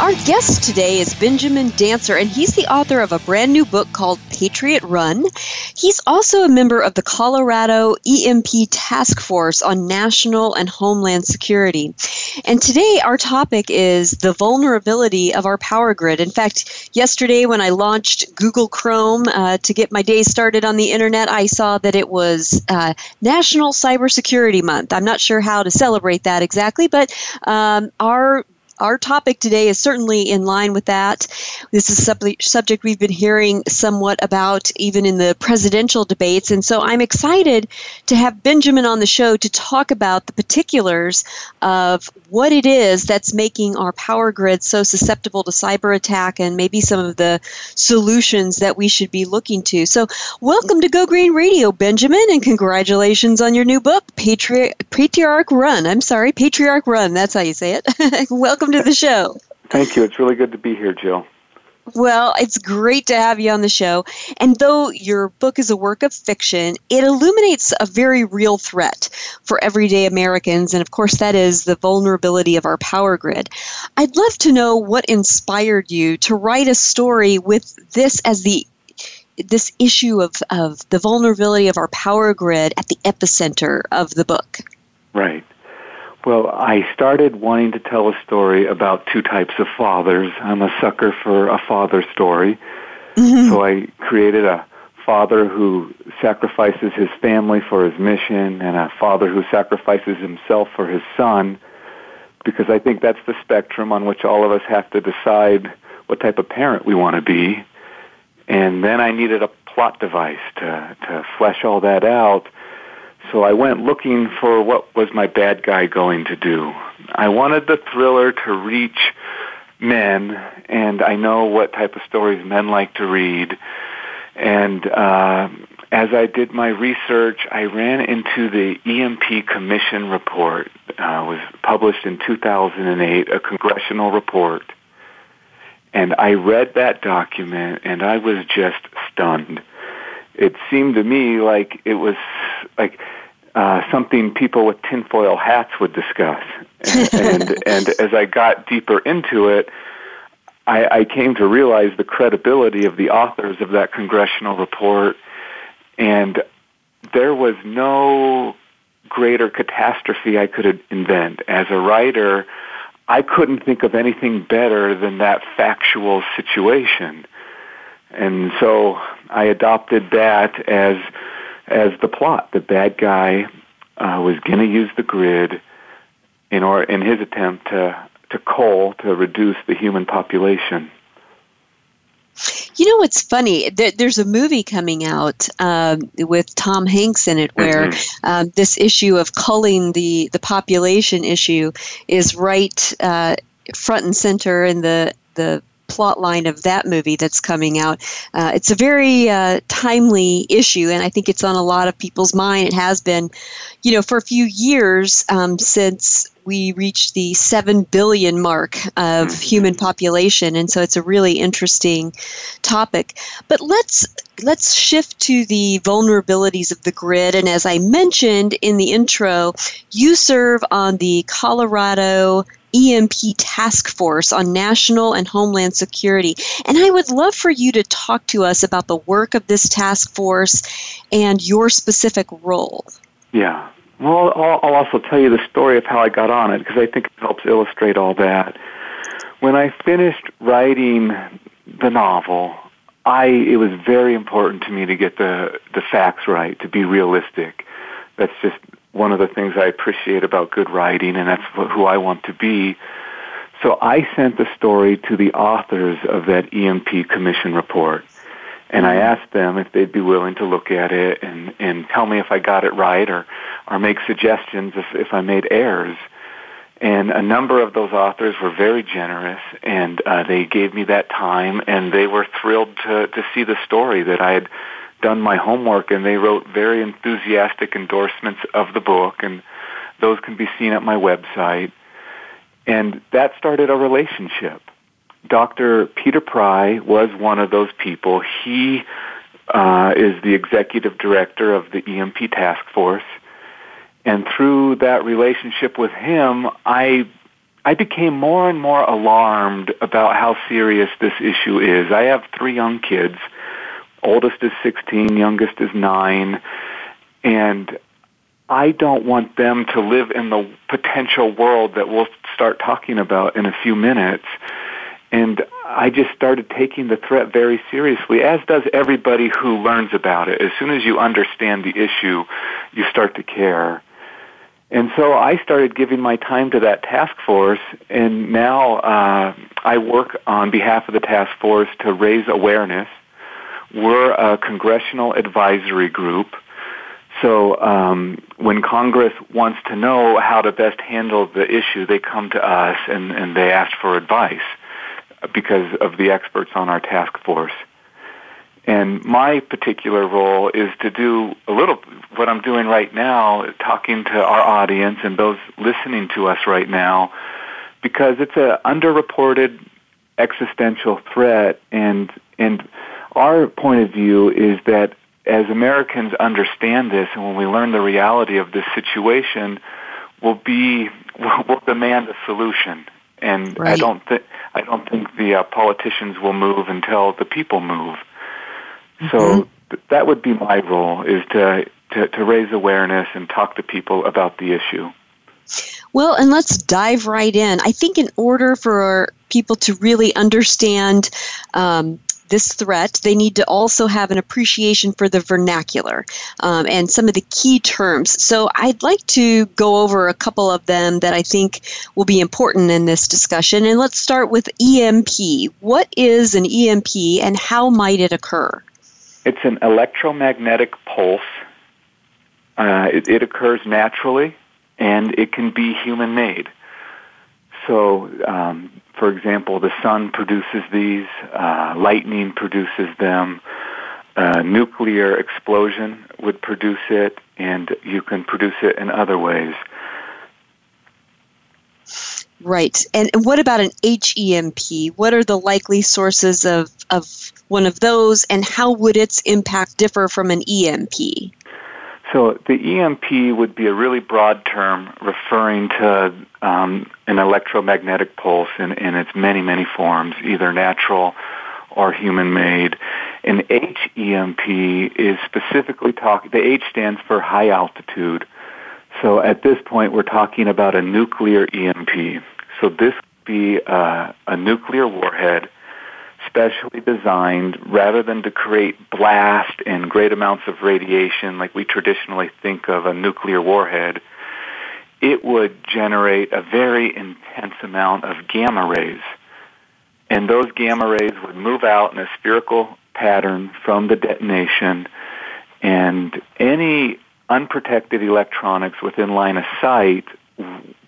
Our guest today is Benjamin Dancer, and he's the author of a brand new book called Patriot Run. He's also a member of the Colorado EMP Task Force on National and Homeland Security. And today, our topic is the vulnerability of our power grid. In fact, yesterday, when I launched Google Chrome uh, to get my day started on the internet, I saw that it was uh, National Cybersecurity Month. I'm not sure how to celebrate that exactly, but um, our our topic today is certainly in line with that. This is a subject we've been hearing somewhat about even in the presidential debates. And so I'm excited to have Benjamin on the show to talk about the particulars of what it is that's making our power grid so susceptible to cyber attack and maybe some of the solutions that we should be looking to. So, welcome to Go Green Radio, Benjamin, and congratulations on your new book, Patri- Patriarch Run. I'm sorry, Patriarch Run. That's how you say it. welcome welcome to the show. Thank you. It's really good to be here, Jill. Well, it's great to have you on the show. And though your book is a work of fiction, it illuminates a very real threat for everyday Americans. And of course, that is the vulnerability of our power grid. I'd love to know what inspired you to write a story with this as the this issue of, of the vulnerability of our power grid at the epicenter of the book. Right. Well, I started wanting to tell a story about two types of fathers. I'm a sucker for a father story. Mm-hmm. So I created a father who sacrifices his family for his mission and a father who sacrifices himself for his son because I think that's the spectrum on which all of us have to decide what type of parent we want to be. And then I needed a plot device to, to flesh all that out so I went looking for what was my bad guy going to do. I wanted the thriller to reach men, and I know what type of stories men like to read. And uh, as I did my research, I ran into the EMP Commission report. Uh, was published in 2008, a congressional report. And I read that document, and I was just stunned. It seemed to me like it was like uh, something people with tinfoil hats would discuss. And, and, and as I got deeper into it, I, I came to realize the credibility of the authors of that congressional report, and there was no greater catastrophe I could invent. As a writer, I couldn't think of anything better than that factual situation. And so I adopted that as as the plot. The bad guy uh, was going to use the grid in or in his attempt to to coal to reduce the human population. You know what's funny? there's a movie coming out um, with Tom Hanks in it, where mm-hmm. um, this issue of culling the the population issue is right uh, front and center in the the plot line of that movie that's coming out. Uh, it's a very uh, timely issue, and I think it's on a lot of people's mind. It has been, you know, for a few years um, since we reached the 7 billion mark of mm-hmm. human population and so it's a really interesting topic but let's let's shift to the vulnerabilities of the grid and as i mentioned in the intro you serve on the colorado EMP task force on national and homeland security. And I would love for you to talk to us about the work of this task force and your specific role. Yeah. Well, I'll, I'll also tell you the story of how I got on it because I think it helps illustrate all that. When I finished writing the novel, I it was very important to me to get the the facts right, to be realistic. That's just one of the things I appreciate about good writing, and that's who I want to be. So I sent the story to the authors of that EMP Commission report, and I asked them if they'd be willing to look at it and, and tell me if I got it right or, or make suggestions if, if I made errors. And a number of those authors were very generous, and uh, they gave me that time, and they were thrilled to, to see the story that I had done my homework and they wrote very enthusiastic endorsements of the book and Those can be seen at my website. And that started a relationship. Dr. Peter Pry was one of those people. He uh, is the executive director of the EMP task force. And through that relationship with him, I I became more and more alarmed about how serious this issue is. I have three young kids. Oldest is 16, youngest is 9, and I don't want them to live in the potential world that we'll start talking about in a few minutes. And I just started taking the threat very seriously, as does everybody who learns about it. As soon as you understand the issue, you start to care. And so I started giving my time to that task force, and now uh, I work on behalf of the task force to raise awareness. We're a congressional advisory group. So um, when Congress wants to know how to best handle the issue, they come to us and, and they ask for advice because of the experts on our task force. And my particular role is to do a little what I'm doing right now, talking to our audience and those listening to us right now, because it's an underreported existential threat. And and our point of view is that as Americans understand this, and when we learn the reality of this situation, we'll be we'll demand a solution. And right. I don't think I don't think the uh, politicians will move until the people move. Mm-hmm. So th- that would be my role is to, to, to raise awareness and talk to people about the issue. Well, and let's dive right in. I think in order for people to really understand um, this threat, they need to also have an appreciation for the vernacular um, and some of the key terms. So I'd like to go over a couple of them that I think will be important in this discussion. And let's start with EMP. What is an EMP and how might it occur? It's an electromagnetic pulse. Uh, it, it, occurs naturally, and it can be human made. So, um, for example, the sun produces these, uh, lightning produces them, uh, nuclear explosion would produce it, and you can produce it in other ways. Right. And what about an HEMP? What are the likely sources of, of one of those, and how would its impact differ from an EMP? So the EMP would be a really broad term referring to um, an electromagnetic pulse in, in its many, many forms, either natural or human-made. An HEMP is specifically talking, the H stands for high altitude. So at this point, we're talking about a nuclear EMP. So this would be uh, a nuclear warhead specially designed rather than to create blast and great amounts of radiation like we traditionally think of a nuclear warhead. It would generate a very intense amount of gamma rays. And those gamma rays would move out in a spherical pattern from the detonation and any unprotected electronics within line of sight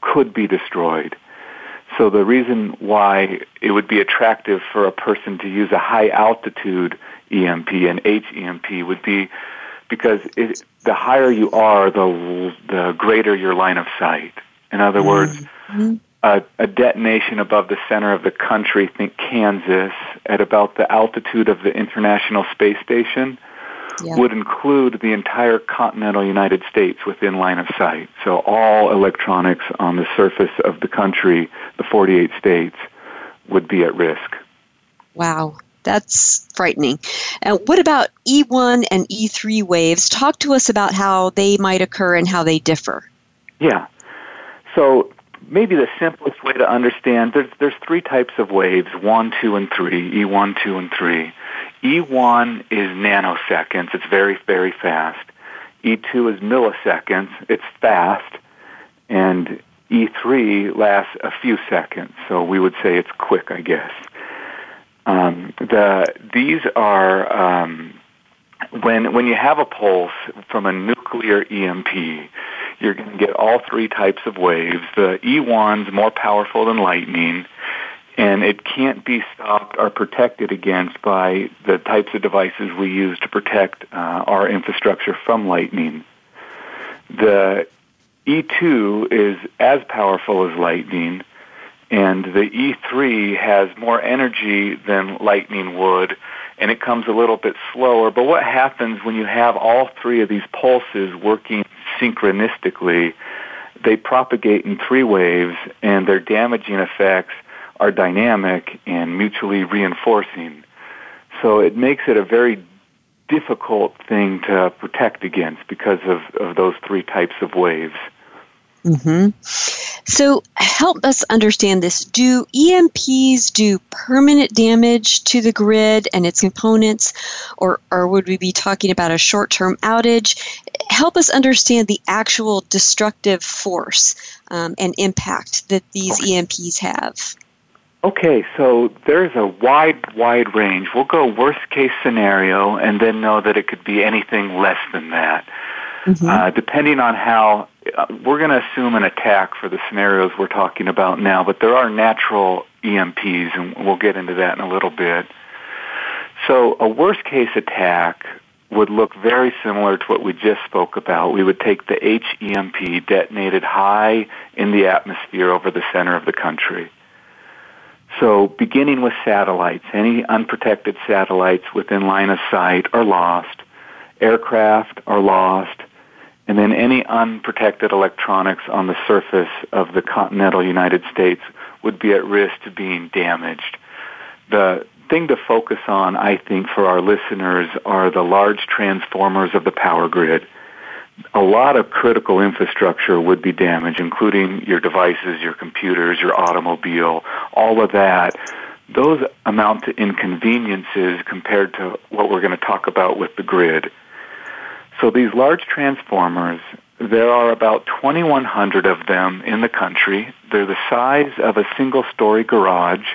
could be destroyed. So the reason why it would be attractive for a person to use a high altitude EMP, and HEMP, would be because it, the higher you are, the the greater your line of sight. In other mm-hmm. words, a, a detonation above the center of the country, think Kansas, at about the altitude of the International Space Station, yeah. would include the entire continental United States within line of sight. So all electronics on the surface of the country, the 48 states, would be at risk. Wow. That's frightening. Uh, what about E1 and E3 waves? Talk to us about how they might occur and how they differ. Yeah. So maybe the simplest way to understand there's there's three types of waves: one, two, and three. E1, two, and three. E1 is nanoseconds. It's very, very fast. E2 is milliseconds. It's fast. And E3 lasts a few seconds. So we would say it's quick, I guess. Um, the, these are, um, when, when you have a pulse from a nuclear EMP, you're going to get all three types of waves. The E1's more powerful than lightning and it can't be stopped or protected against by the types of devices we use to protect uh, our infrastructure from lightning. The E2 is as powerful as lightning, and the E3 has more energy than lightning would, and it comes a little bit slower. But what happens when you have all three of these pulses working synchronistically? They propagate in three waves, and their damaging effects are dynamic and mutually reinforcing. So it makes it a very difficult thing to protect against because of, of those three types of waves. Mm-hmm. So help us understand this. Do EMPs do permanent damage to the grid and its components, or, or would we be talking about a short term outage? Help us understand the actual destructive force um, and impact that these okay. EMPs have. Okay, so there's a wide, wide range. We'll go worst case scenario and then know that it could be anything less than that. Mm-hmm. Uh, depending on how, uh, we're going to assume an attack for the scenarios we're talking about now, but there are natural EMPs, and we'll get into that in a little bit. So a worst case attack would look very similar to what we just spoke about. We would take the HEMP detonated high in the atmosphere over the center of the country. So beginning with satellites, any unprotected satellites within line of sight are lost, aircraft are lost, and then any unprotected electronics on the surface of the continental United States would be at risk to being damaged. The thing to focus on, I think, for our listeners are the large transformers of the power grid a lot of critical infrastructure would be damaged, including your devices, your computers, your automobile, all of that. Those amount to inconveniences compared to what we're going to talk about with the grid. So these large transformers, there are about 2,100 of them in the country. They're the size of a single story garage,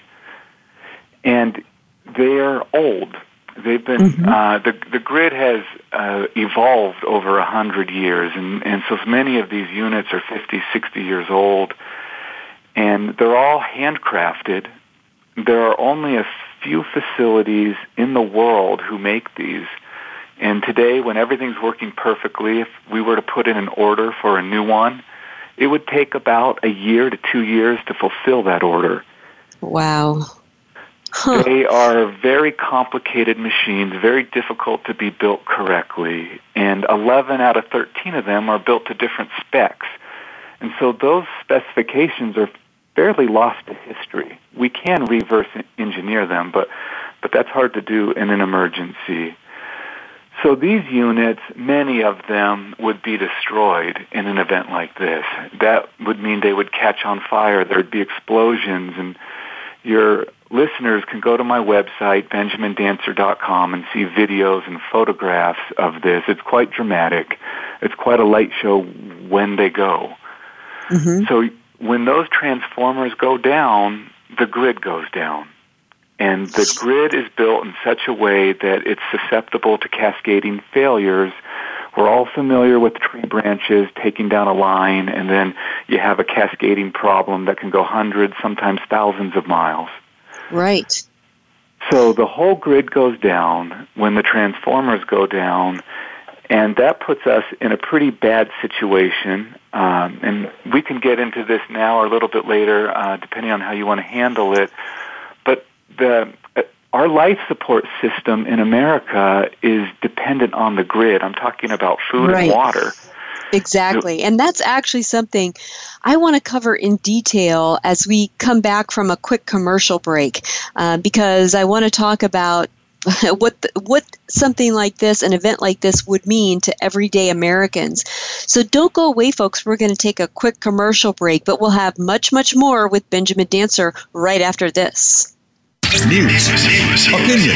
and they're old. They've been mm-hmm. uh, the the grid has uh, evolved over a hundred years, and and so many of these units are 50, 60 years old, and they're all handcrafted. There are only a few facilities in the world who make these. And today, when everything's working perfectly, if we were to put in an order for a new one, it would take about a year to two years to fulfill that order. Wow. Huh. They are very complicated machines, very difficult to be built correctly, and 11 out of 13 of them are built to different specs. And so those specifications are fairly lost to history. We can reverse engineer them, but, but that's hard to do in an emergency. So these units, many of them would be destroyed in an event like this. That would mean they would catch on fire, there'd be explosions, and your listeners can go to my website, benjamindancer.com, and see videos and photographs of this. It's quite dramatic. It's quite a light show when they go. Mm-hmm. So when those transformers go down, the grid goes down. And the grid is built in such a way that it's susceptible to cascading failures. We're all familiar with tree branches taking down a line, and then you have a cascading problem that can go hundreds, sometimes thousands of miles. Right. So the whole grid goes down when the transformers go down, and that puts us in a pretty bad situation. Um, and we can get into this now or a little bit later, uh, depending on how you want to handle it. But the uh, our life support system in America is dependent on the grid. I'm talking about food right. and water. Exactly. And that's actually something I want to cover in detail as we come back from a quick commercial break uh, because I want to talk about what the, what something like this, an event like this, would mean to everyday Americans. So don't go away, folks. We're going to take a quick commercial break, but we'll have much, much more with Benjamin Dancer right after this. News, opinion,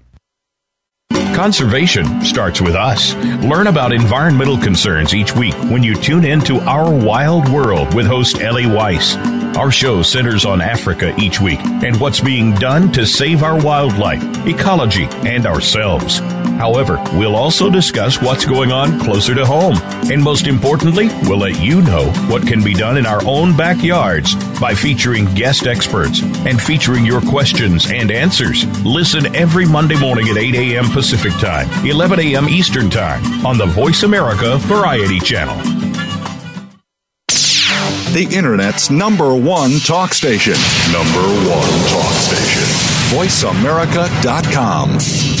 Conservation starts with us. Learn about environmental concerns each week when you tune in to Our Wild World with host Ellie Weiss. Our show centers on Africa each week and what's being done to save our wildlife, ecology, and ourselves. However, we'll also discuss what's going on closer to home. And most importantly, we'll let you know what can be done in our own backyards by featuring guest experts and featuring your questions and answers. Listen every Monday morning at 8 a.m. Pacific Time, 11 a.m. Eastern Time on the Voice America Variety Channel. The Internet's number one talk station. Number one talk station. VoiceAmerica.com.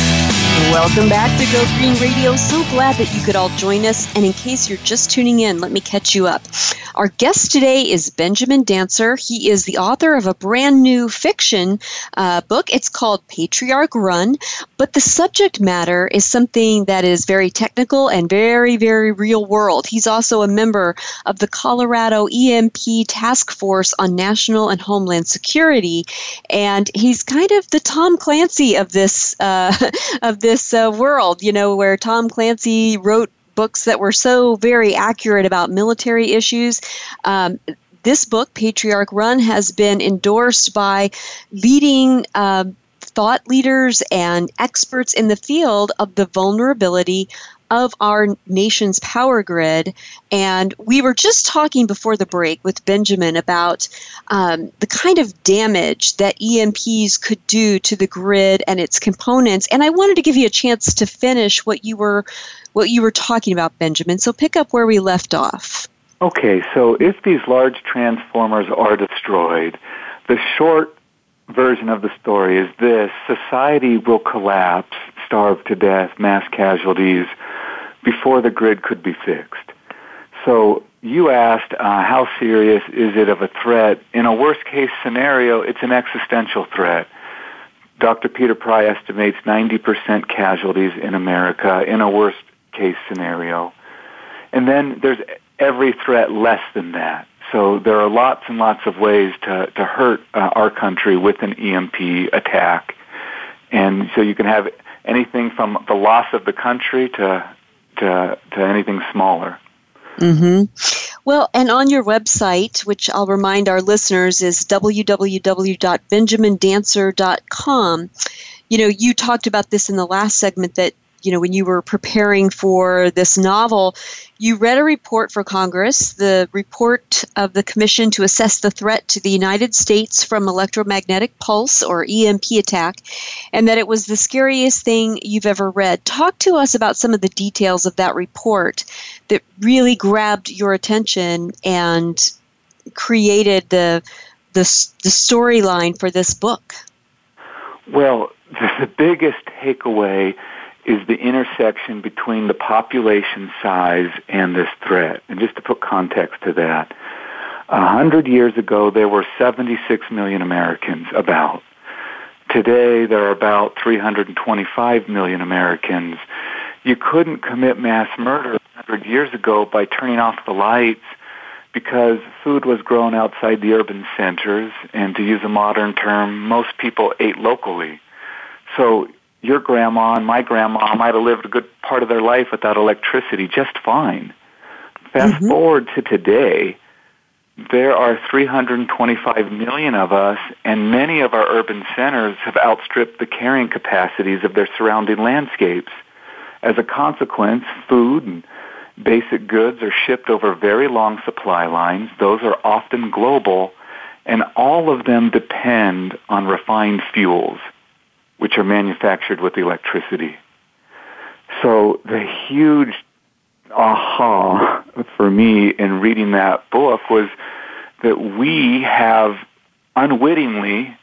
Welcome back to Go Green Radio. So glad that you could all join us. And in case you're just tuning in, let me catch you up. Our guest today is Benjamin Dancer. He is the author of a brand new fiction uh, book. It's called Patriarch Run, but the subject matter is something that is very technical and very, very real world. He's also a member of the Colorado EMP Task Force on National and Homeland Security, and he's kind of the Tom Clancy of this uh, of this uh, world. You know, where Tom Clancy wrote books that were so very accurate about military issues. Um, this book, Patriarch Run, has been endorsed by leading uh, thought leaders and experts in the field of the vulnerability of our nation's power grid. And we were just talking before the break with Benjamin about um, the kind of damage that EMPs could do to the grid and its components. And I wanted to give you a chance to finish what you were what you were talking about, Benjamin. So pick up where we left off. Okay, so if these large transformers are destroyed, the short version of the story is this society will collapse, starve to death, mass casualties before the grid could be fixed. So you asked, uh, how serious is it of a threat? In a worst case scenario, it's an existential threat. Dr. Peter Pry estimates 90% casualties in America in a worst case scenario. And then there's every threat less than that. So there are lots and lots of ways to, to hurt uh, our country with an EMP attack. And so you can have anything from the loss of the country to, to, to anything smaller. Mm-hmm. Well, and on your website, which I'll remind our listeners is www.benjamindancer.com, you know, you talked about this in the last segment that you know, when you were preparing for this novel, you read a report for Congress, the report of the Commission to assess the threat to the United States from electromagnetic pulse or EMP attack, and that it was the scariest thing you've ever read. Talk to us about some of the details of that report that really grabbed your attention and created the the, the storyline for this book. Well, the biggest takeaway is the intersection between the population size and this threat. And just to put context to that, a hundred years ago there were 76 million Americans about. Today there are about 325 million Americans. You couldn't commit mass murder 100 years ago by turning off the lights because food was grown outside the urban centers and to use a modern term, most people ate locally. So your grandma and my grandma might have lived a good part of their life without electricity just fine. Fast mm-hmm. forward to today, there are 325 million of us, and many of our urban centers have outstripped the carrying capacities of their surrounding landscapes. As a consequence, food and basic goods are shipped over very long supply lines. Those are often global, and all of them depend on refined fuels, which are manufactured with electricity. So the huge aha for me in reading that book was that we have unwittingly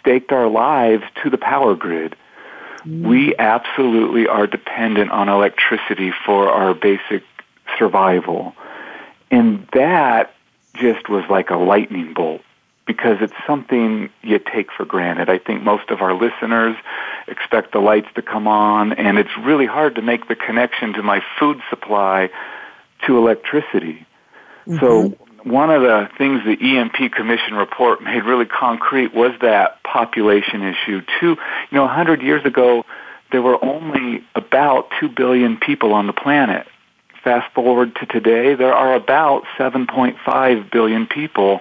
staked our lives to the power grid. Mm. We absolutely are dependent on electricity for our basic survival. And that just was like a lightning bolt because it's something you take for granted. I think most of our listeners expect the lights to come on, and it's really hard to make the connection to my food supply to electricity. Mm-hmm. So one of the things the EMP Commission report made really concrete was that population issue. Two, you know, 100 years ago, there were only about 2 billion people on the planet. Fast forward to today, there are about 7.5 billion people.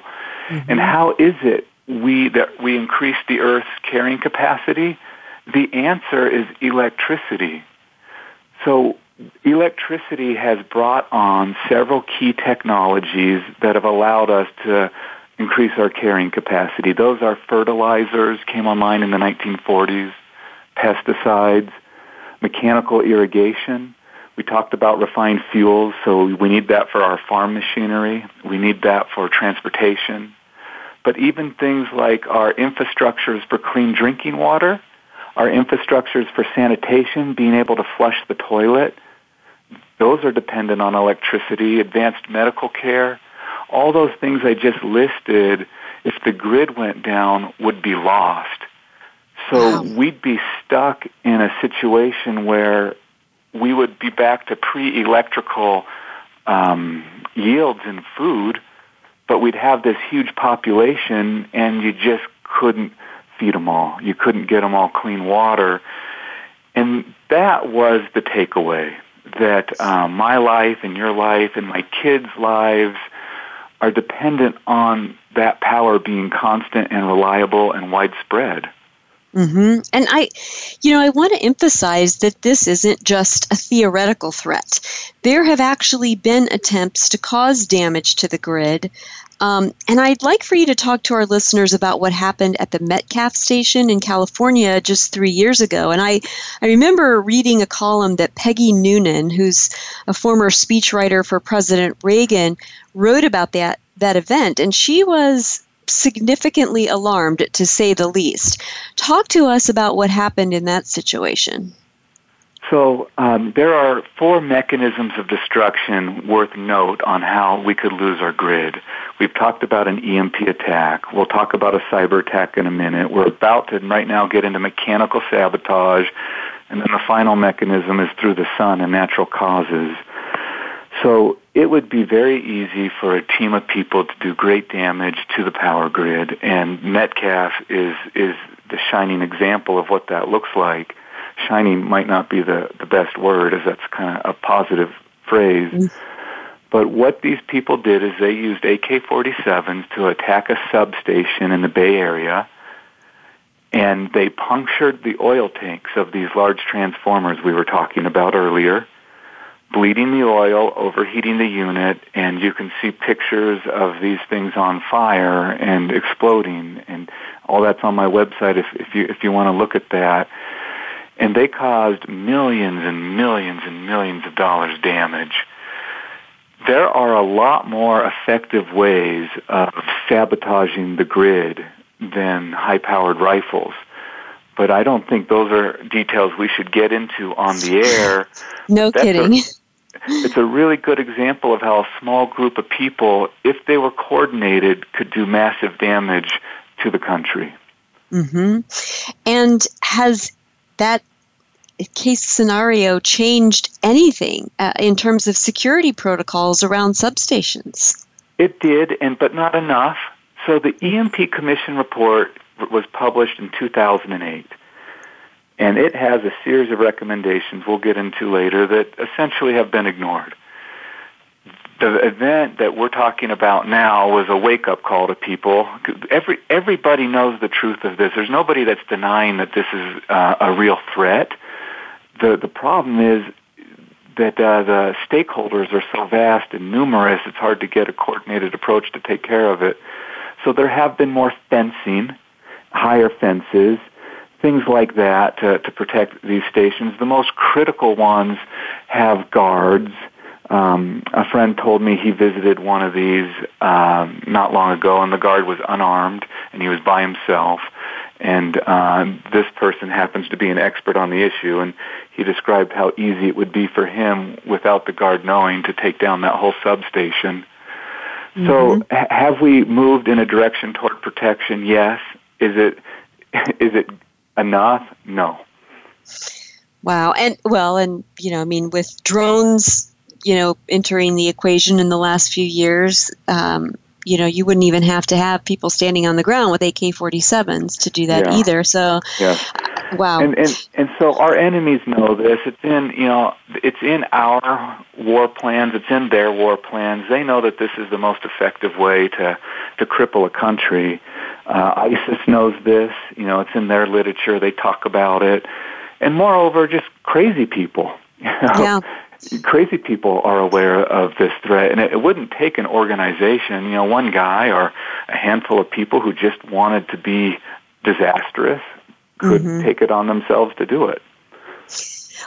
Mm-hmm. And how is it we that we increase the Earth's carrying capacity? The answer is electricity. So electricity has brought on several key technologies that have allowed us to increase our carrying capacity. Those are fertilizers, came online in the 1940s, pesticides, mechanical irrigation. We talked about refined fuels, so we need that for our farm machinery. We need that for transportation. But even things like our infrastructures for clean drinking water, our infrastructures for sanitation, being able to flush the toilet, those are dependent on electricity, advanced medical care. All those things I just listed, if the grid went down, would be lost. So wow. we'd be stuck in a situation where we would be back to pre-electrical um, yields in food, but we'd have this huge population, and you just couldn't feed them all. You couldn't get them all clean water, and that was the takeaway that um, my life and your life and my kids' lives are dependent on that power being constant and reliable and widespread. Mm-hmm. And I, you know, I want to emphasize that this isn't just a theoretical threat. There have actually been attempts to cause damage to the grid um, and I'd like for you to talk to our listeners about what happened at the Metcalf station in California just three years ago. And I, I remember reading a column that Peggy Noonan, who's a former speechwriter for President Reagan, wrote about that, that event. And she was significantly alarmed, to say the least. Talk to us about what happened in that situation. So um, there are four mechanisms of destruction worth note on how we could lose our grid. We've talked about an EMP attack. We'll talk about a cyber attack in a minute. We're about to right now get into mechanical sabotage, and then the final mechanism is through the sun and natural causes. So it would be very easy for a team of people to do great damage to the power grid, and Metcalf is is the shining example of what that looks like Shining might not be the, the best word, as that's kind of a positive phrase. Mm. But what these people did is they used AK-47s to attack a substation in the Bay Area, and they punctured the oil tanks of these large transformers we were talking about earlier, bleeding the oil, overheating the unit, and you can see pictures of these things on fire and exploding, and all that's on my website if, if you if you want to look at that and they caused millions and millions and millions of dollars damage. There are a lot more effective ways of sabotaging the grid than high-powered rifles. But I don't think those are details we should get into on the air. No That's kidding. A, it's a really good example of how a small group of people, if they were coordinated, could do massive damage to the country. Mm-hmm. And has that case scenario changed anything uh, in terms of security protocols around substations? It did, and but not enough. So the EMP Commission report was published in 2008, and it has a series of recommendations we'll get into later that essentially have been ignored. the event that we're talking about now was a wake up call to people. Every everybody knows the truth of this. There's nobody that's denying that this is uh, a real threat. The the problem is that uh, the stakeholders are so vast and numerous. It's hard to get a coordinated approach to take care of it. So there have been more fencing, higher fences, things like that to, to protect these stations. The most critical ones have guards um, a friend told me he visited one of these um, not long ago, and the guard was unarmed, and he was by himself. And uh, this person happens to be an expert on the issue, and he described how easy it would be for him, without the guard knowing, to take down that whole substation. Mm-hmm. So, ha- have we moved in a direction toward protection? Yes. Is it is it enough? No. Wow. And well, and you know, I mean, with drones you know, entering the equation in the last few years, um, you know, you wouldn't even have to have people standing on the ground with AK-47s to do that yeah. either. So, yeah. wow. And, and and so our enemies know this. It's in you know, it's in our war plans. It's in their war plans. They know that this is the most effective way to to cripple a country. Uh, ISIS knows this. You know, it's in their literature. They talk about it. And moreover, just crazy people. You know? Yeah crazy people are aware of this threat, and it, it wouldn't take an organization, you know, one guy or a handful of people who just wanted to be disastrous could mm-hmm. take it on themselves to do it.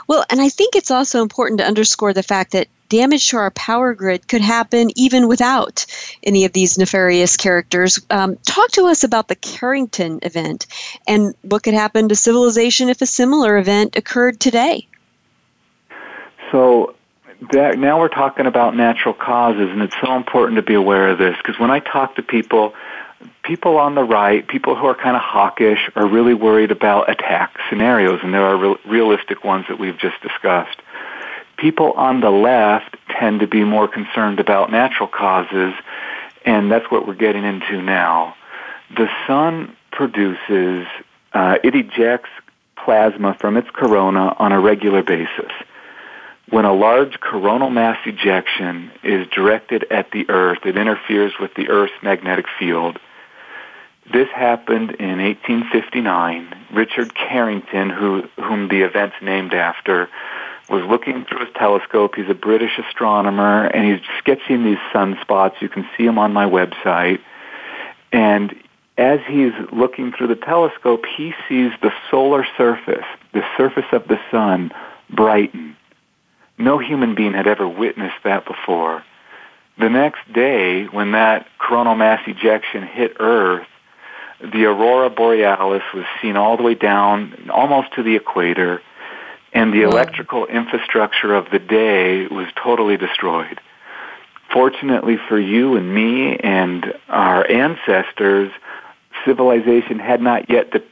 Well, and I think it's also important to underscore the fact that damage to our power grid could happen even without any of these nefarious characters. Um, talk to us about the Carrington event and what could happen to civilization if a similar event occurred today so that, now we're talking about natural causes, and it's so important to be aware of this because when I talk to people, people on the right, people who are kind of hawkish, are really worried about attack scenarios, and there are re- realistic ones that we've just discussed. People on the left tend to be more concerned about natural causes, and that's what we're getting into now. The sun produces, uh, it ejects plasma from its corona on a regular basis when a large coronal mass ejection is directed at the Earth, it interferes with the Earth's magnetic field. This happened in 1859. Richard Carrington, who, whom the event's named after, was looking through his telescope. He's a British astronomer, and he's sketching these sunspots. You can see them on my website. And as he's looking through the telescope, he sees the solar surface, the surface of the sun, brighten. No human being had ever witnessed that before. The next day, when that coronal mass ejection hit Earth, the aurora borealis was seen all the way down, almost to the equator, and the electrical infrastructure of the day was totally destroyed. Fortunately for you and me and our ancestors, civilization had not yet de-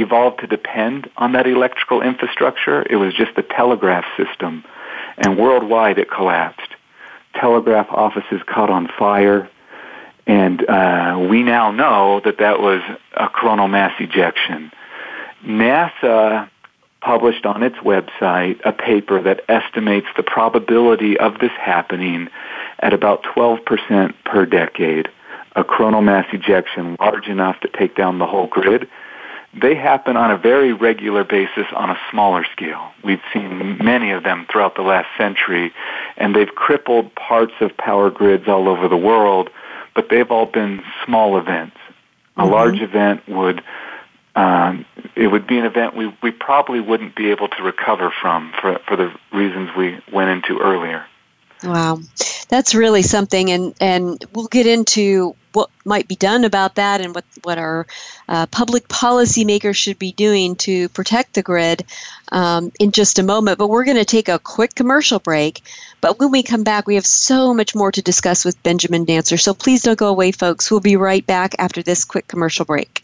evolved to depend on that electrical infrastructure. It was just the telegraph system and worldwide it collapsed. Telegraph offices caught on fire, and uh, we now know that that was a coronal mass ejection. NASA published on its website a paper that estimates the probability of this happening at about 12% per decade. A coronal mass ejection large enough to take down the whole grid they happen on a very regular basis on a smaller scale. We've seen many of them throughout the last century, and they've crippled parts of power grids all over the world, but they've all been small events. A mm-hmm. large event would um, it would be an event we, we probably wouldn't be able to recover from for, for the reasons we went into earlier. Wow, that's really something, and and we'll get into what might be done about that and what what our uh, public policymakers should be doing to protect the grid um, in just a moment. But we're going to take a quick commercial break. But when we come back, we have so much more to discuss with Benjamin Dancer. So please don't go away, folks. We'll be right back after this quick commercial break.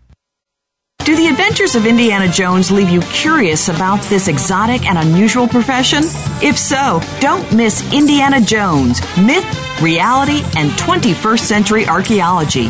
Do the adventures of Indiana Jones leave you curious about this exotic and unusual profession? If so, don't miss Indiana Jones Myth, Reality, and 21st Century Archaeology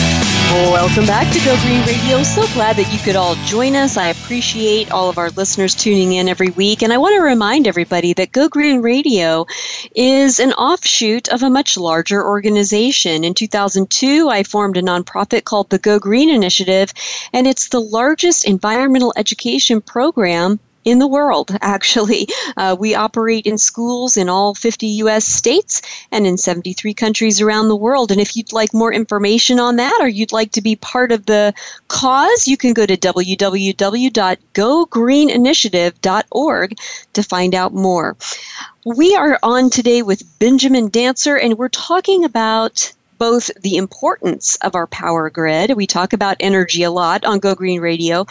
Welcome back to Go Green Radio. So glad that you could all join us. I appreciate all of our listeners tuning in every week. And I want to remind everybody that Go Green Radio is an offshoot of a much larger organization. In 2002, I formed a nonprofit called the Go Green Initiative, and it's the largest environmental education program in the world, actually. Uh, we operate in schools in all 50 U.S. states and in 73 countries around the world. And if you'd like more information on that or you'd like to be part of the cause, you can go to www.gogreeninitiative.org to find out more. We are on today with Benjamin Dancer, and we're talking about both the importance of our power grid. We talk about energy a lot on Go Green Radio,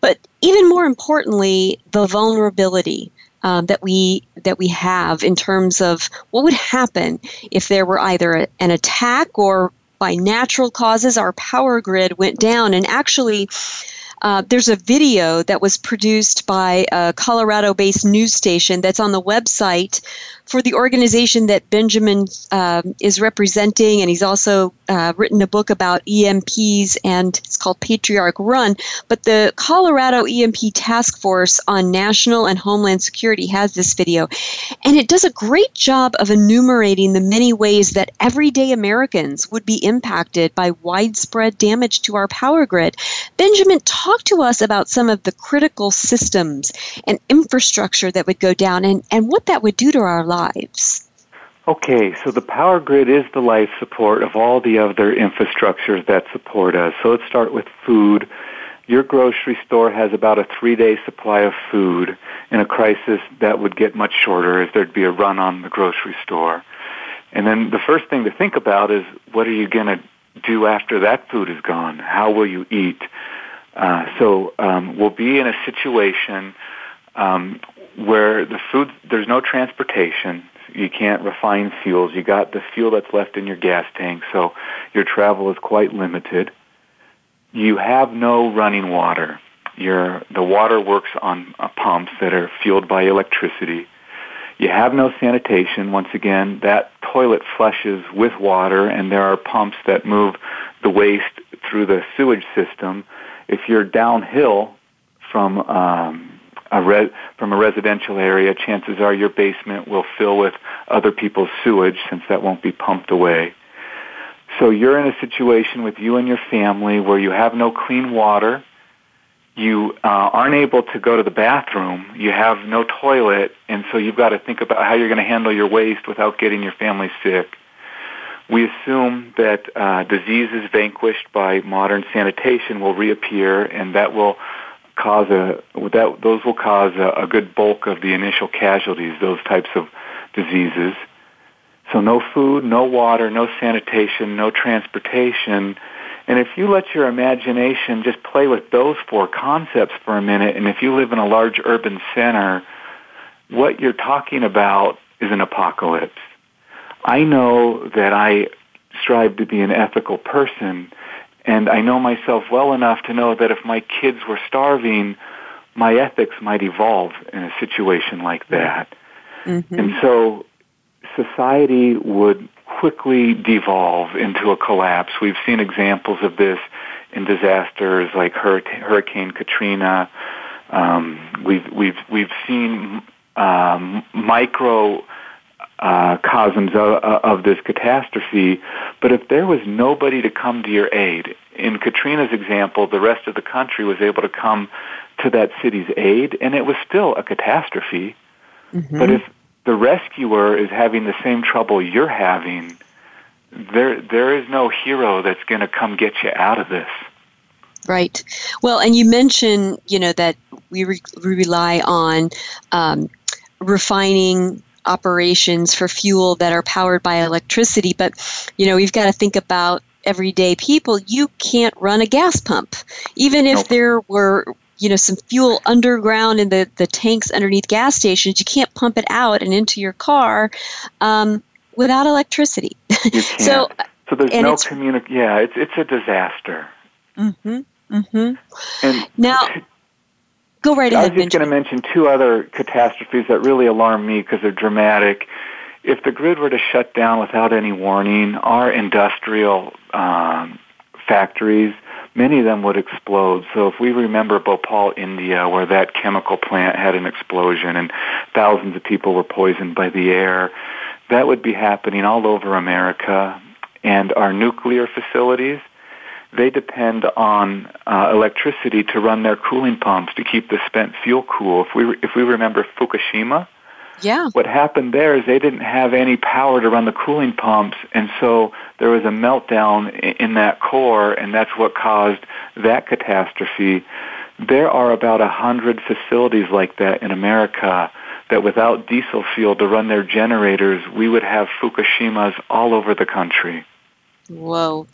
but even more importantly, the vulnerability. Um, that we that we have in terms of what would happen if there were either a, an attack or by natural causes our power grid went down and actually uh, there's a video that was produced by a Colorado based news station that's on the website for the organization that Benjamin uh, is representing, and he's also uh, written a book about EMPs, and it's called Patriarch Run. But the Colorado EMP Task Force on National and Homeland Security has this video, and it does a great job of enumerating the many ways that everyday Americans would be impacted by widespread damage to our power grid. Benjamin, talk to us about some of the critical systems and infrastructure that would go down and, and what that would do to our lives. Okay, so the power grid is the life support of all the other infrastructures that support us. So let's start with food. Your grocery store has about a three day supply of food. In a crisis, that would get much shorter as there'd be a run on the grocery store. And then the first thing to think about is what are you going to do after that food is gone? How will you eat? Uh, so um, we'll be in a situation um, where the food there's no transportation. You can't refine fuels. You got the fuel that's left in your gas tank, so your travel is quite limited. You have no running water. Your the water works on uh, pumps that are fueled by electricity. You have no sanitation. Once again, that toilet flushes with water, and there are pumps that move the waste through the sewage system. If you're downhill from um, a re- from a residential area, chances are your basement will fill with other people's sewage since that won't be pumped away. So you're in a situation with you and your family where you have no clean water, you uh, aren't able to go to the bathroom, you have no toilet, and so you've got to think about how you're going to handle your waste without getting your family sick. We assume that uh, diseases vanquished by modern sanitation will reappear, and that will cause a that those will cause a, a good bulk of the initial casualties. Those types of diseases. So no food, no water, no sanitation, no transportation. And if you let your imagination just play with those four concepts for a minute, and if you live in a large urban center, what you're talking about is an apocalypse. I know that I strive to be an ethical person, and I know myself well enough to know that if my kids were starving, my ethics might evolve in a situation like that. Mm-hmm. And so society would quickly devolve into a collapse. We've seen examples of this in disasters like Hurricane Katrina. Um, we've we've we've seen um, micro uh, cosms of, of this catastrophe. But if there was nobody to come to your aid, in Katrina's example, the rest of the country was able to come to that city's aid, and it was still a catastrophe. Mm-hmm. But if the rescuer is having the same trouble you're having, there there is no hero that's going to come get you out of this. Right. Well, and you mentioned, you know, that we, re- we rely on um, refining operations for fuel that are powered by electricity, but, you know, we've got to think about everyday people. You can't run a gas pump, even if nope. there were you know some fuel underground in the, the tanks underneath gas stations you can't pump it out and into your car um, without electricity. So so there's no communic yeah it's it's a disaster. Mm-hmm. Mm-hmm. And now go right ahead i was just going to mention two other catastrophes that really alarm me because they're dramatic if the grid were to shut down without any warning our industrial um, factories many of them would explode. So if we remember Bhopal, India, where that chemical plant had an explosion and thousands of people were poisoned by the air, that would be happening all over America. And our nuclear facilities, they depend on uh, electricity to run their cooling pumps to keep the spent fuel cool. If we if we remember Fukushima, yeah. What happened there is they didn't have any power to run the cooling pumps, and so there was a meltdown in that core, and that's what caused that catastrophe. There are about a hundred facilities like that in America that without diesel fuel to run their generators, we would have Fukushimas all over the country. Whoa.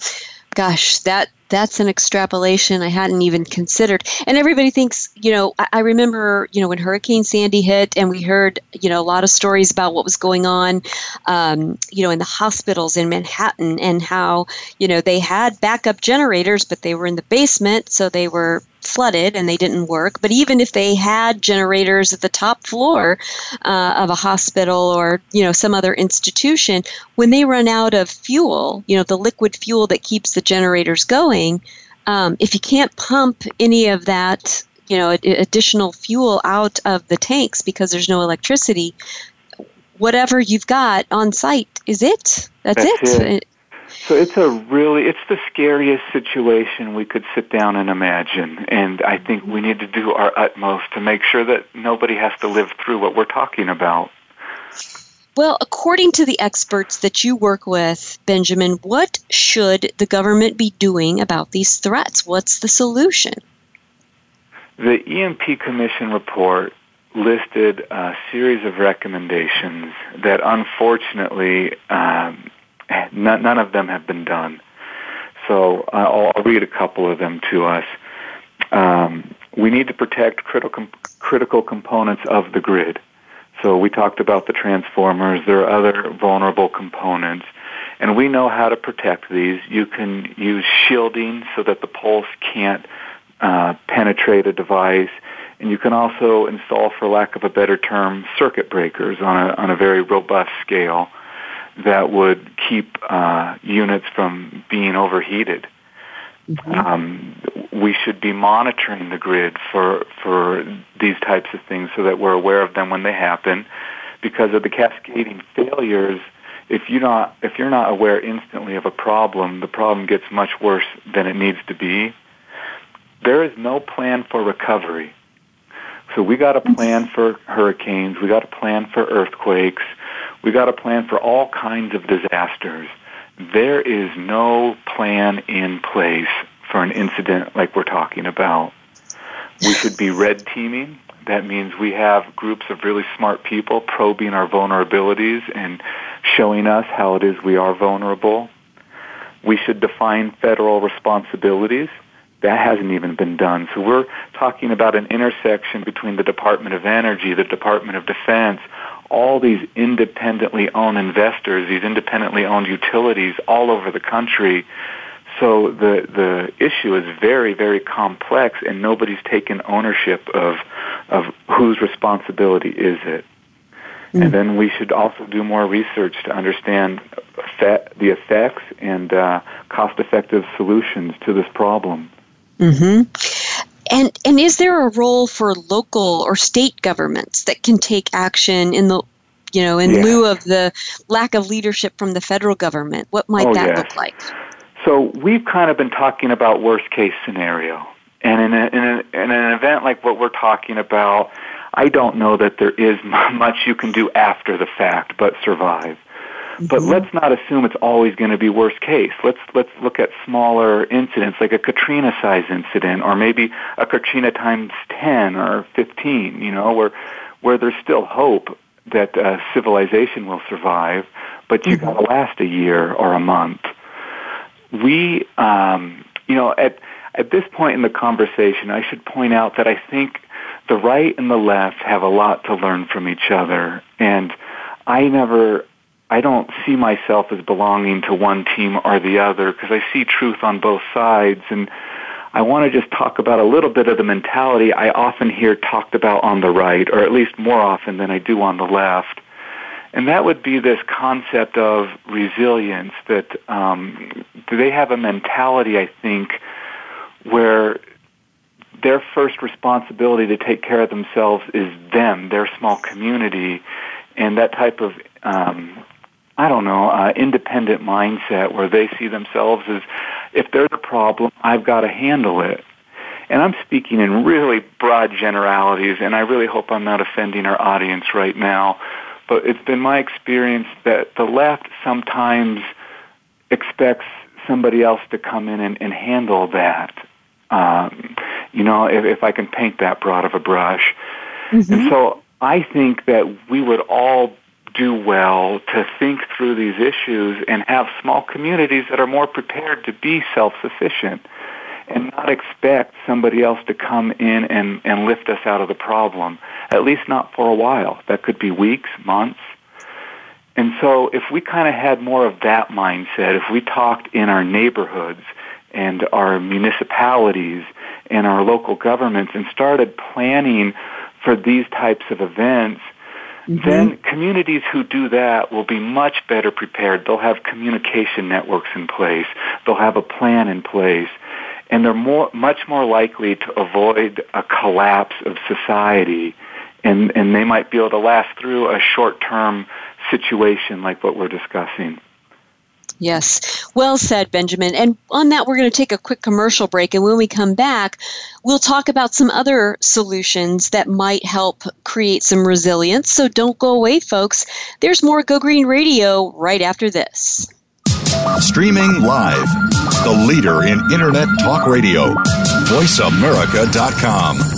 Gosh, that that's an extrapolation I hadn't even considered. And everybody thinks, you know, I, I, remember, you know, when Hurricane Sandy hit and we heard, you know, a lot of stories about what was going on, um, you know, in the hospitals in Manhattan and how, you know, they had backup generators, but they were in the basement, so they were flooded and they didn't work. But even if they had generators at the top floor uh, of a hospital or you know some other institution, when they run out of fuel, you know the liquid fuel that keeps the generators going, um, if you can't pump any of that you know additional fuel out of the tanks because there's no electricity, whatever you've got on site is it. That's, That's it. it. So it's a really, it's the scariest situation we could sit down and imagine. And I think we need to do our utmost to make sure that nobody has to live through what we're talking about. Well, according to the experts that you work with, Benjamin, what should the government be doing about these threats? What's the solution? The EMP Commission report listed a series of recommendations that unfortunately um, None, none of them have been done. So uh, I'll, I'll read a couple of them to us. Um, we need to protect critical critical components of the grid. So we talked about the transformers. There are other vulnerable components, and we know how to protect these. You can use shielding so that the pulse can't uh, penetrate a device, and you can also install, for lack of a better term, circuit breakers on a on a very robust scale that would keep uh, units from being overheated. Mm-hmm. Um, we should be monitoring the grid for for these types of things so that we're aware of them when they happen. Because of the cascading failures, if you not if you're not aware instantly of a problem, the problem gets much worse than it needs to be. There is no plan for recovery. So we got a plan for hurricanes, we got a plan for earthquakes, we got a plan for all kinds of disasters. There is no plan in place for an incident like we're talking about. We should be red teaming. That means we have groups of really smart people probing our vulnerabilities and showing us how it is we are vulnerable. We should define federal responsibilities. That hasn't even been done. So we're talking about an intersection between the Department of Energy, the Department of Defense, all these independently owned investors, these independently owned utilities all over the country. So the the issue is very very complex, and nobody's taken ownership of of whose responsibility is it. Mm. And then we should also do more research to understand the effects and uh, cost-effective solutions to this problem. Mm-hmm. And and is there a role for local or state governments that can take action in the you know in yeah. lieu of the lack of leadership from the federal government? What might oh, that look like? So we've kind of been talking about worst case scenario, and in, a, in, a, in an event like what we're talking about, I don't know that there is much you can do after the fact but survive. But mm-hmm. let's not assume it's always going to be worst case. Let's let's look at smaller incidents like a Katrina size incident or maybe a Katrina times 10 or 15, you know, where where there's still hope that uh, civilization will survive, but you mm-hmm. got to last a year or a month. We um, you know, at at this point in the conversation, I should point out that I think the right and the left have a lot to learn from each other and I never I don't see myself as belonging to one team or the other because I see truth on both sides and I want to just talk about a little bit of the mentality I often hear talked about on the right, or at least more often than I do on the left. And that would be this concept of resilience that um, they have a mentality, I think, where their first responsibility to take care of themselves is them, their small community, and that type of um, I don't know, uh, independent mindset where they see themselves as if there's a problem, I've got to handle it. And I'm speaking in really broad generalities, and I really hope I'm not offending our audience right now. But it's been my experience that the left sometimes expects somebody else to come in and, and handle that. Um, you know, if, if I can paint that broad of a brush. Mm-hmm. And so I think that we would all do well to think through these issues and have small communities that are more prepared to be self-sufficient and not expect somebody else to come in and, and lift us out of the problem, at least not for a while. That could be weeks, months. And so if we kind of had more of that mindset, if we talked in our neighborhoods and our municipalities and our local governments and started planning for these types of events – mm-hmm. then communities who do that will be much better prepared. They'll have communication networks in place. They'll have a plan in place. And they're more, much more likely to avoid a collapse of society. And, and they might be able to last through a short-term situation like what we're discussing. Yes. Well said, Benjamin. And on that, we're going to take a quick commercial break. And when we come back, we'll talk about some other solutions that might help create some resilience. So don't go away, folks. There's more Go Green Radio right after this. Streaming live, the leader in Internet Talk Radio, voiceamerica.com.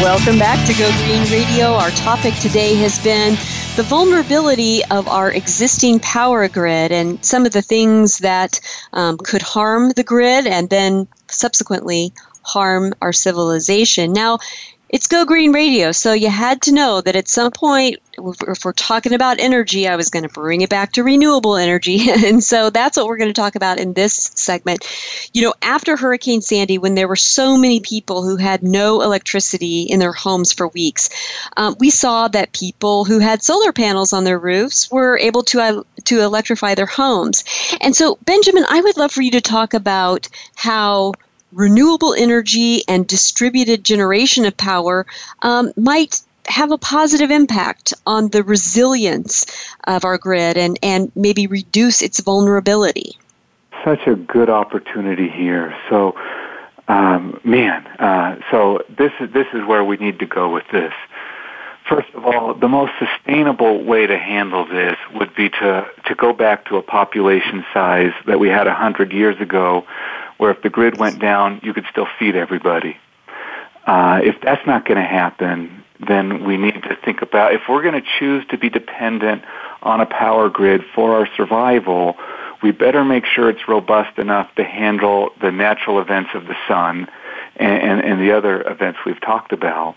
Welcome back to Go Green Radio. Our topic today has been the vulnerability of our existing power grid and some of the things that um, could harm the grid and then subsequently harm our civilization. Now, it's Go Green Radio, so you had to know that at some point, if we're talking about energy, I was going to bring it back to renewable energy. and so that's what we're going to talk about in this segment. You know, after Hurricane Sandy, when there were so many people who had no electricity in their homes for weeks, um, we saw that people who had solar panels on their roofs were able to, uh, to electrify their homes. And so, Benjamin, I would love for you to talk about how renewable energy and distributed generation of power um, might have a positive impact on the resilience of our grid and, and maybe reduce its vulnerability. Such a good opportunity here. So, um, man, uh, so this is this is where we need to go with this. First of all, the most sustainable way to handle this would be to to go back to a population size that we had a hundred years ago, where if the grid went down, you could still feed everybody. Uh, if that's not going to happen, then we need to think about if we're going to choose to be dependent on a power grid for our survival, we better make sure it's robust enough to handle the natural events of the sun and, and, and the other events we've talked about.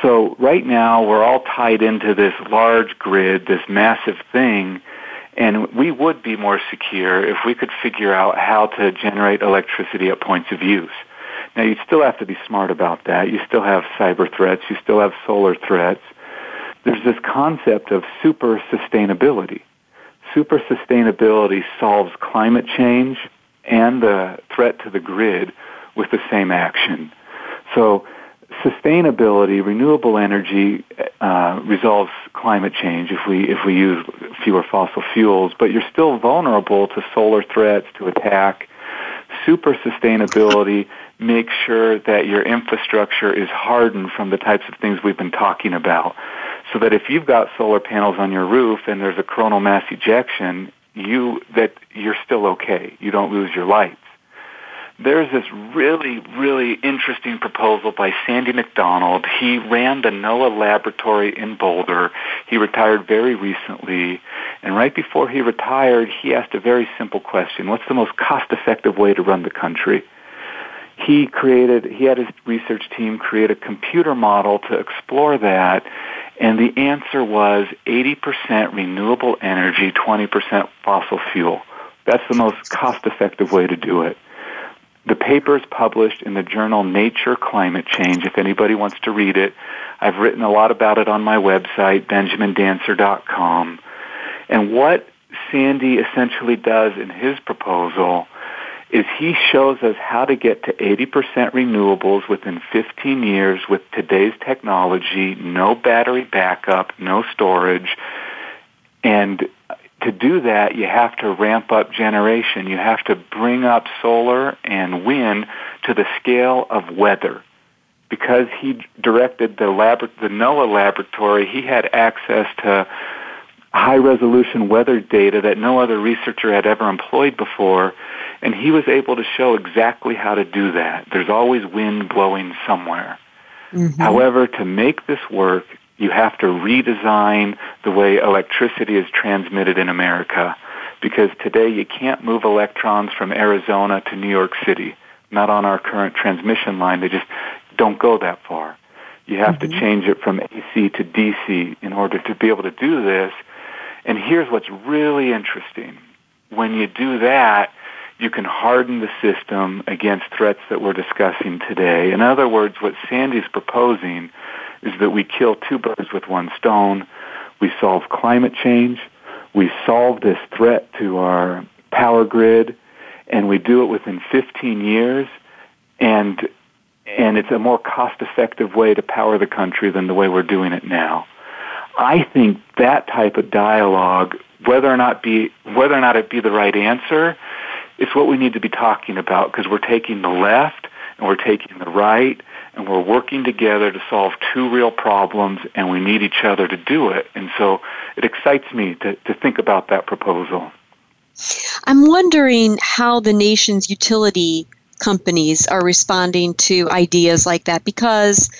So right now we're all tied into this large grid, this massive thing, and we would be more secure if we could figure out how to generate electricity at points of use. Now, you still have to be smart about that. You still have cyber threats. You still have solar threats. There's this concept of super sustainability. Super sustainability solves climate change and the threat to the grid with the same action. So sustainability, renewable energy uh, resolves climate change if we if we use fewer fossil fuels, but you're still vulnerable to solar threats, to attack. Super sustainability makes sure that your infrastructure is hardened from the types of things we've been talking about. So that if you've got solar panels on your roof and there's a coronal mass ejection, you that you're still okay. You don't lose your lights there's this really, really interesting proposal by Sandy MacDonald. He ran the NOAA laboratory in Boulder. He retired very recently. And right before he retired, he asked a very simple question. What's the most cost-effective way to run the country? He created, he had his research team create a computer model to explore that. And the answer was 80% renewable energy, 20% fossil fuel. That's the most cost-effective way to do it. The paper is published in the journal Nature Climate Change if anybody wants to read it. I've written a lot about it on my website, benjamindancer.com. And what Sandy essentially does in his proposal is he shows us how to get to 80% renewables within 15 years with today's technology, no battery backup, no storage, and to do that, you have to ramp up generation. You have to bring up solar and wind to the scale of weather. Because he directed the, lab- the NOAA laboratory, he had access to high resolution weather data that no other researcher had ever employed before, and he was able to show exactly how to do that. There's always wind blowing somewhere. Mm-hmm. However, to make this work, you have to redesign the way electricity is transmitted in America because today you can't move electrons from Arizona to New York City. not on our current transmission line. They just don't go that far. You have mm-hmm. to change it from AC to DC in order to be able to do this. And here's what's really interesting. When you do that, you can harden the system against threats that we're discussing today. In other words, what Sandy's proposing is that we kill two birds with one stone. We solve climate change. We solve this threat to our power grid, and we do it within 15 years. And and it's a more cost-effective way to power the country than the way we're doing it now. I think that type of dialogue, whether or not be whether or not it be the right answer, is what we need to be talking about because we're taking the left and we're taking the right and we're working together to solve two real problems and we need each other to do it. And so it excites me to, to think about that proposal. I'm wondering how the nation's utility companies are responding to ideas like that because,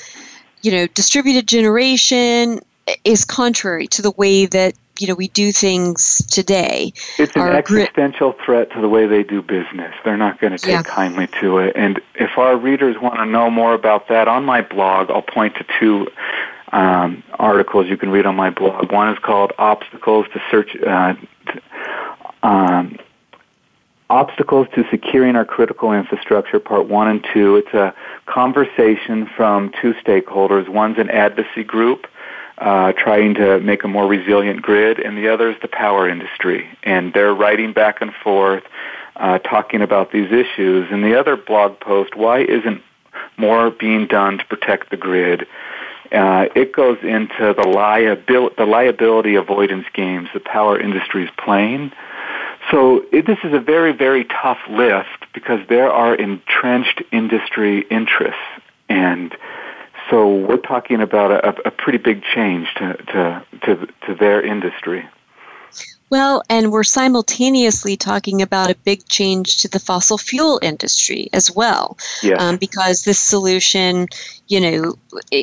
you know, distributed generation is contrary to the way that you know we do things today. It's an existential gri- threat to the way they do business. They're not going to take yeah. kindly to it. And if our readers want to know more about that, on my blog, I'll point to two um, articles you can read on my blog. One is called "Obstacles to Search." Uh, um, Obstacles to Securing Our Critical Infrastructure, Part 1 and 2. It's a conversation from two stakeholders. One's an advocacy group uh, trying to make a more resilient grid, and the other is the power industry. And they're writing back and forth, uh, talking about these issues. And the other blog post, Why Isn't More Being Done to Protect the Grid? Uh, it goes into the, liabil- the liability avoidance games the power industry is playing so it, this is a very, very tough lift because there are entrenched industry interests. And so we're talking about a, a pretty big change to, to, to, to their industry. Well, and we're simultaneously talking about a big change to the fossil fuel industry as well. Um, because this solution, you know,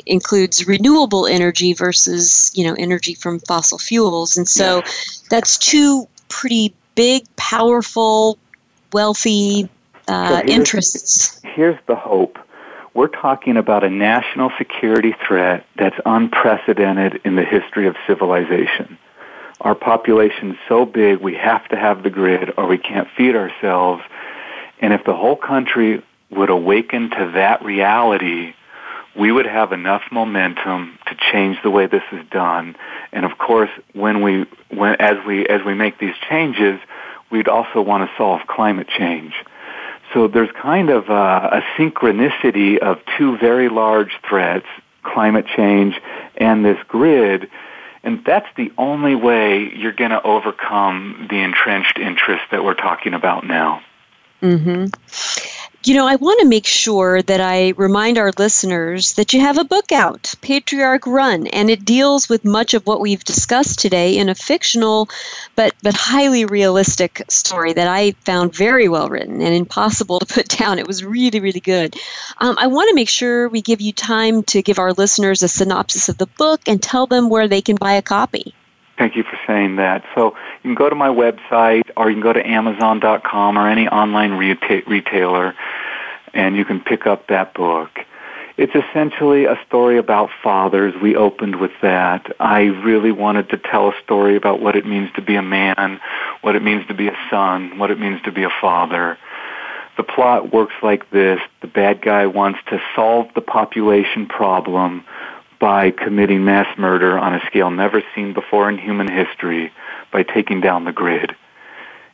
includes renewable energy versus, you know, energy from fossil fuels. And so that's two pretty big, powerful, wealthy uh, so here's, interests. Here's the hope. We're talking about a national security threat that's unprecedented in the history of civilization. Our population's so big, we have to have the grid or we can't feed ourselves. And if the whole country would awaken to that reality, we would have enough momentum to change the way this is done. And of course, when we, when, as we, as we make these changes, we'd also want to solve climate change. So there's kind of a, a synchronicity of two very large threats, climate change and this grid, and that's the only way you're going to overcome the entrenched interests that we're talking about now. Mm-hmm. You know, I want to make sure that I remind our listeners that you have a book out, Patriarch Run, and it deals with much of what we've discussed today in a fictional but but highly realistic story that I found very well written and impossible to put down. It was really really good. Um, I want to make sure we give you time to give our listeners a synopsis of the book and tell them where they can buy a copy. Thank you for saying that. So you can go to my website or you can go to Amazon.com or any online reta- retailer and you can pick up that book. It's essentially a story about fathers. We opened with that. I really wanted to tell a story about what it means to be a man, what it means to be a son, what it means to be a father. The plot works like this. The bad guy wants to solve the population problem by committing mass murder on a scale never seen before in human history by taking down the grid.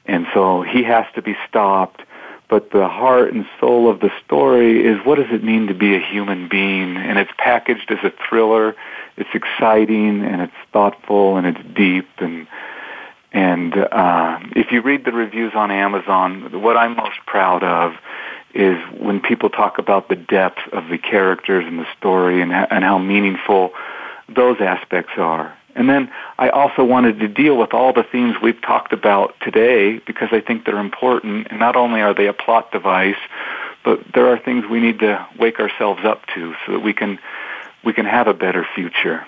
And so he has to be stopped. But the heart and soul of the story is what does it mean to be a human being? And it's packaged as a thriller. It's exciting and it's thoughtful and it's deep and and uh, if you read the reviews on Amazon, what I'm most proud of is when people talk about the depth of the characters and the story and, and how meaningful those aspects are. And then I also wanted to deal with all the themes we've talked about today because I think they're important. And not only are they a plot device, but there are things we need to wake ourselves up to so that we can we can have a better future.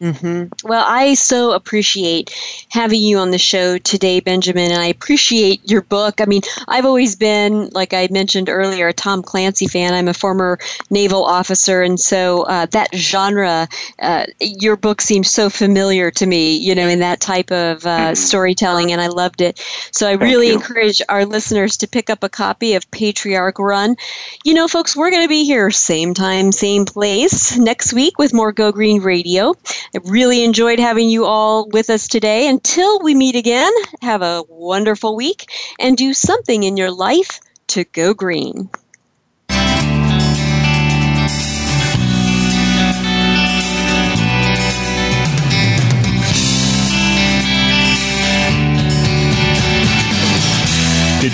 Mm-hmm. Well, I so appreciate having you on the show today, Benjamin, and I appreciate your book. I mean, I've always been, like I mentioned earlier, a Tom Clancy fan. I'm a former naval officer, and so uh, that genre, uh, your book seems so familiar to me, you know, in that type of uh, mm-hmm. storytelling, and I loved it. So I Thank really you. encourage our listeners to pick up a copy of Patriarch Run. You know, folks, we're going to be here same time, same place next week with more Go Green Radio. I really enjoyed having you all with us today. Until we meet again, have a wonderful week and do something in your life to go green.